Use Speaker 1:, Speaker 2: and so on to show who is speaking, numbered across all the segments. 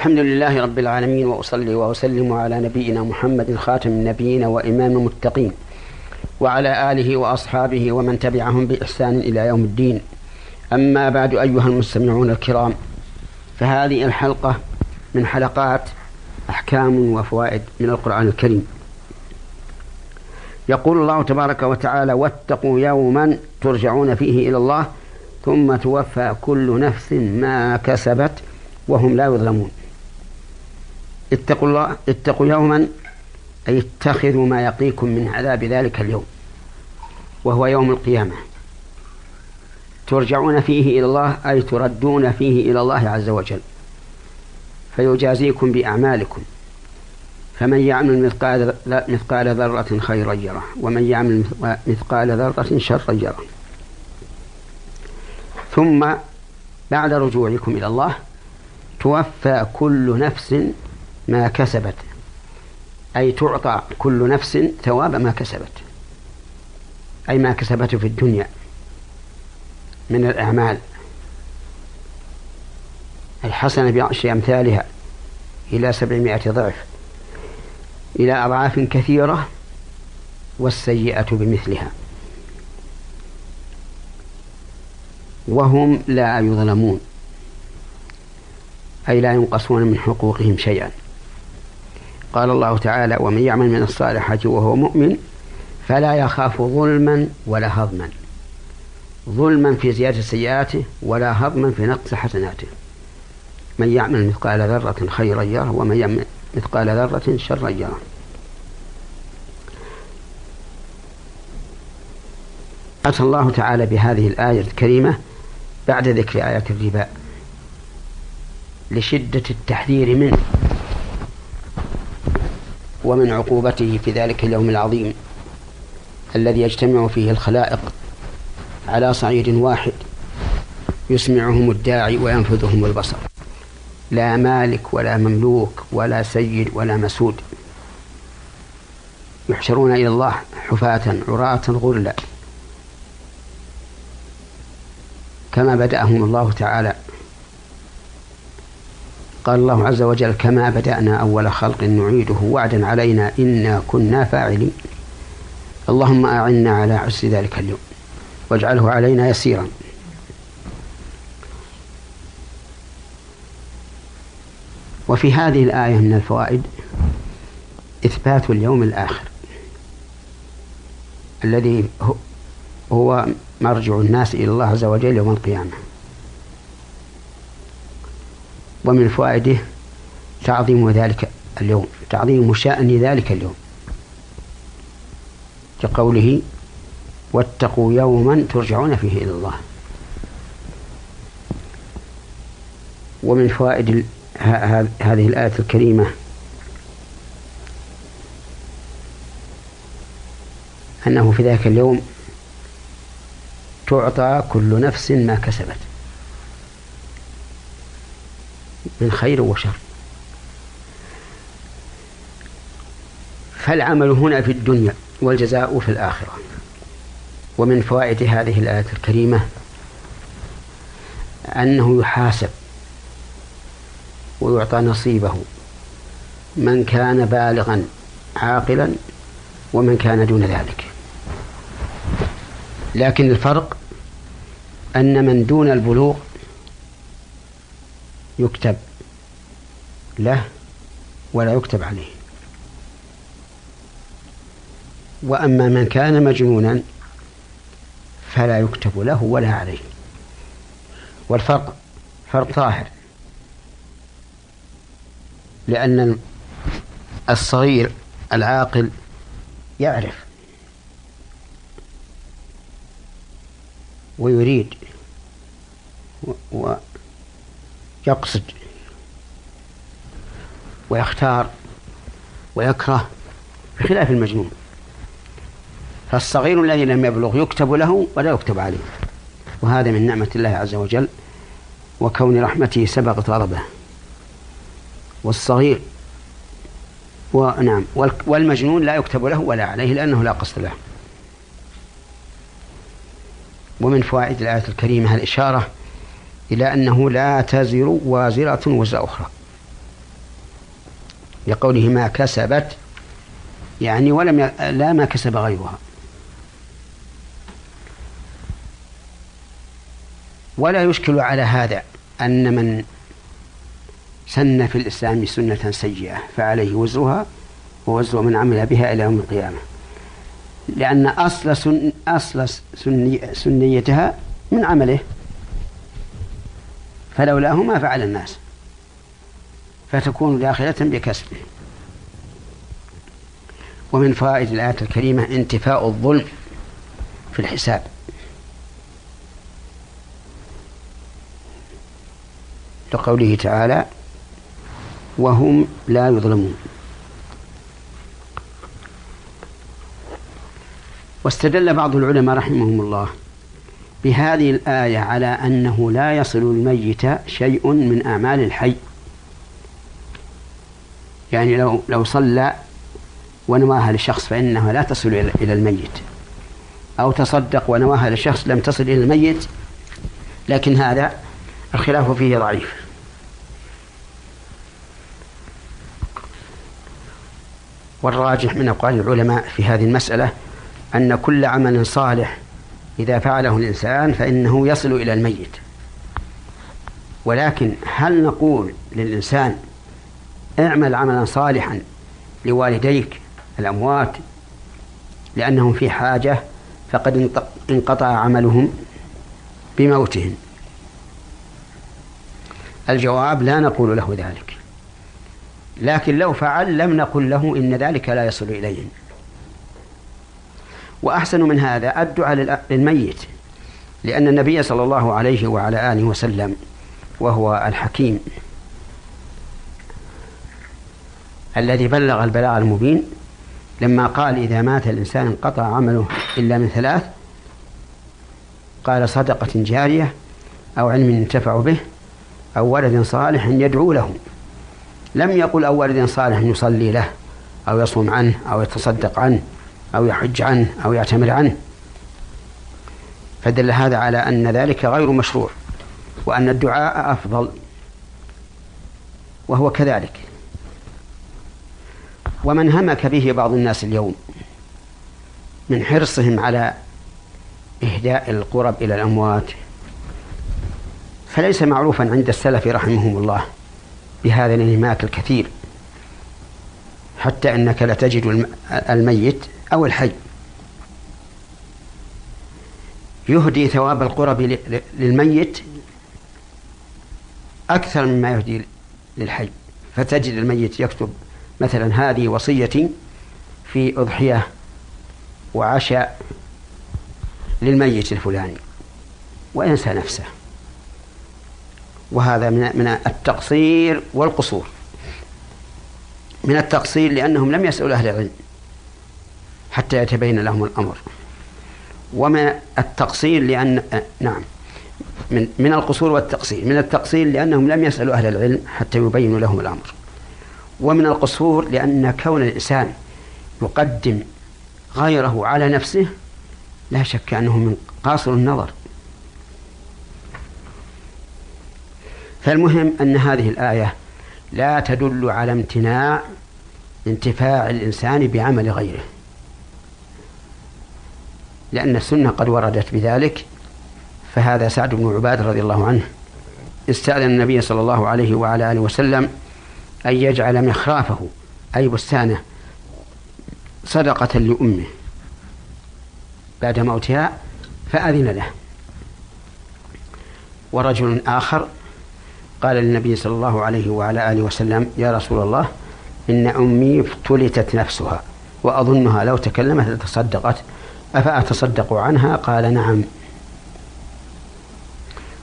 Speaker 1: الحمد لله رب العالمين وأصلي وأسلم على نبينا محمد خاتم النبيين وإمام المتقين وعلى آله وأصحابه ومن تبعهم بإحسان إلى يوم الدين. أما بعد أيها المستمعون الكرام فهذه الحلقة من حلقات أحكام وفوائد من القرآن الكريم. يقول الله تبارك وتعالى واتقوا يوما ترجعون فيه إلى الله ثم توفى كل نفس ما كسبت وهم لا يظلمون. اتقوا الله اتقوا يوما أي اتخذوا ما يقيكم من عذاب ذلك اليوم وهو يوم القيامة. ترجعون فيه إلى الله أي تردون فيه إلى الله عز وجل. فيجازيكم بأعمالكم. فمن يعمل مثقال مثقال ذرة خيرا يره ومن يعمل مثقال ذرة شرا يره. ثم بعد رجوعكم إلى الله توفى كل نفس ما كسبت. أي تعطى كل نفس ثواب ما كسبت. أي ما كسبته في الدنيا من الأعمال. الحسنة بعشر أمثالها إلى سبعمائة ضعف. إلى أضعاف كثيرة والسيئة بمثلها. وهم لا يظلمون. أي لا ينقصون من حقوقهم شيئا. قال الله تعالى ومن يعمل من الصالحات وهو مؤمن فلا يخاف ظلما ولا هضما. ظلما في زيادة سيئاته ولا هضما في نقص حسناته. من يعمل مثقال ذرة خيرا يره ومن يعمل مثقال ذرة شرا يره. أتى الله تعالى بهذه الآية الكريمة بعد ذكر آيات الربا لشدة التحذير منه. ومن عقوبته في ذلك اليوم العظيم الذي يجتمع فيه الخلائق على صعيد واحد يسمعهم الداعي وينفذهم البصر. لا مالك ولا مملوك ولا سيد ولا مسود. يحشرون إلى الله حفاة عراة غرلا. كما بدأهم الله تعالى قال الله عز وجل كما بدأنا أول خلق نعيده وعدا علينا إنا كنا فاعلين. اللهم أعنا على عسر ذلك اليوم واجعله علينا يسيرا. وفي هذه الآية من الفوائد إثبات اليوم الآخر الذي هو مرجع الناس إلى الله عز وجل يوم القيامة. ومن فوائده تعظيم ذلك اليوم تعظيم شأن ذلك اليوم. كقوله واتقوا يوما ترجعون فيه إلى الله. ومن فوائد هذه الآية الكريمة أنه في ذاك اليوم تعطى كل نفس ما كسبت. من خير وشر. فالعمل هنا في الدنيا والجزاء في الآخرة. ومن فوائد هذه الآية الكريمة أنه يحاسب ويعطى نصيبه من كان بالغا عاقلا ومن كان دون ذلك. لكن الفرق أن من دون البلوغ يكتب له ولا يكتب عليه. وأما من كان مجنونا فلا يكتب له ولا عليه. والفرق فرق ظاهر. لأن الصغير العاقل يعرف ويريد ويقصد ويختار ويكره بخلاف المجنون. فالصغير الذي لم يبلغ يكتب له ولا يكتب عليه. وهذا من نعمة الله عز وجل وكون رحمته سبقت غضبه. والصغير ونعم والمجنون لا يكتب له ولا عليه لأنه لا قصد له. ومن فوائد الآية الكريمة الإشارة إلى أنه لا تزر وازرة وزر أخرى. لقوله ما كسبت يعني ولم ي... لا ما كسب غيرها. ولا يشكل على هذا أن من سن في الإسلام سنة سيئة فعليه وزرها ووزر من عمل بها إلى يوم القيامة. لأن أصل سن أصل سني سنيتها من عمله. فلولاه ما فعل الناس فتكون داخلة بكسبه. ومن فوائد الآية الكريمة انتفاء الظلم في الحساب. لقوله تعالى وهم لا يظلمون. واستدل بعض العلماء رحمهم الله بهذه الآية على أنه لا يصل الميت شيء من أعمال الحي. يعني لو لو صلى ونواها لشخص فإنها لا تصل إلى الميت. أو تصدق ونواها لشخص لم تصل إلى الميت لكن هذا الخلاف فيه ضعيف. والراجح من أقوال العلماء في هذه المسألة أن كل عمل صالح إذا فعله الإنسان فإنه يصل إلى الميت. ولكن هل نقول للإنسان اعمل عملا صالحا لوالديك الأموات لأنهم في حاجة فقد انقطع عملهم بموتهم؟ الجواب لا نقول له ذلك. لكن لو فعل لم نقل له إن ذلك لا يصل إليهم. وأحسن من هذا الدعاء للميت لأن النبي صلى الله عليه وعلى آله وسلم وهو الحكيم الذي بلغ البلاغ المبين لما قال إذا مات الإنسان انقطع عمله إلا من ثلاث قال صدقة جارية أو علم ينتفع به أو ولد صالح يدعو له لم يقل أو ولد صالح يصلي له أو يصوم عنه أو يتصدق عنه أو يحج عنه أو يعتمر عنه. فدل هذا على أن ذلك غير مشروع وأن الدعاء أفضل وهو كذلك. ومن همك به بعض الناس اليوم من حرصهم على إهداء القرب إلى الأموات فليس معروفا عند السلف رحمهم الله بهذا الانهماك الكثير. حتى إنك لتجد الميت أو الحي يهدي ثواب القرب للميت أكثر مما يهدي للحي فتجد الميت يكتب مثلا هذه وصيتي في أضحية وعشاء للميت الفلاني وينسى نفسه. وهذا من من التقصير والقصور. من التقصير لأنهم لم يسألوا أهل العلم. حتى يتبين لهم الأمر. ومن التقصير لأن نعم. من من القصور والتقصير. من التقصير لأنهم لم يسألوا أهل العلم حتى يبينوا لهم الأمر. ومن القصور لأن كون الإنسان يقدم غيره على نفسه لا شك أنه من قاصر النظر. فالمهم أن هذه الآية لا تدل على امتناع انتفاع الإنسان بعمل غيره. لأن السنة قد وردت بذلك. فهذا سعد بن عباد رضي الله عنه. استأذن النبي صلى الله عليه وعلى آله وسلم أن يجعل مخرافه أي بستانه صدقة لأمه بعد موتها فأذن له. ورجل آخر قال للنبي صلى الله عليه وعلى آله وسلم يا رسول الله إن أمي افتلتت نفسها وأظنها لو تكلمت لتصدقت أفأتصدق عنها؟ قال نعم.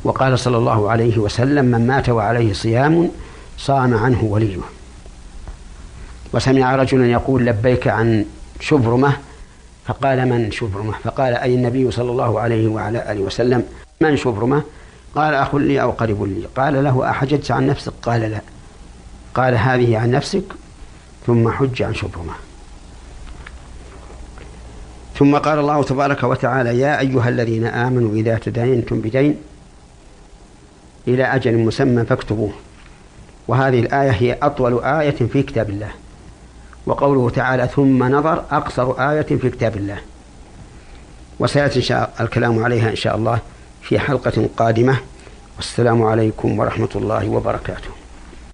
Speaker 1: وقال صلى الله عليه وسلم من مات وعليه صيام صام عنه وليه وسمع رجلا يقول لبيك عن شبرمة فقال من شبرمة؟ فقال أي النبي صلى الله عليه وعلى آله وسلم من شبرمة؟ قال أخ لي أو قريب لي. قال له أحججت عن نفسك؟ قال لا. قال هذه عن نفسك؟ ثم حج عن شبهمة ثم قال الله تبارك وتعالى يا أيها الذين آمنوا إذا تداينتم بدين إلى أجل مسمى فاكتبوه. وهذه الآية هي أطول آية في كتاب الله. وقوله تعالى ثم نظر أقصر آية في كتاب الله. وسيأتي شاء الكلام عليها إن شاء الله في حلقة قادمة. والسلام عليكم ورحمة الله وبركاته.